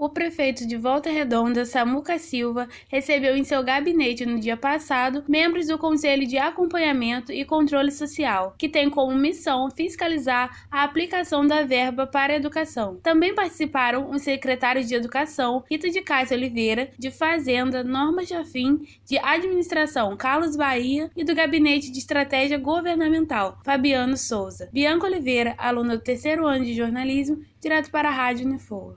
O prefeito de Volta Redonda, Samuca Silva, recebeu em seu gabinete no dia passado membros do Conselho de Acompanhamento e Controle Social, que tem como missão fiscalizar a aplicação da verba para a educação. Também participaram os secretários de Educação, Rita de Cássia Oliveira, de Fazenda, Norma Jafim, de Administração, Carlos Bahia e do Gabinete de Estratégia Governamental, Fabiano Souza. Bianca Oliveira, aluna do terceiro ano de jornalismo, direto para a Rádio Unifor.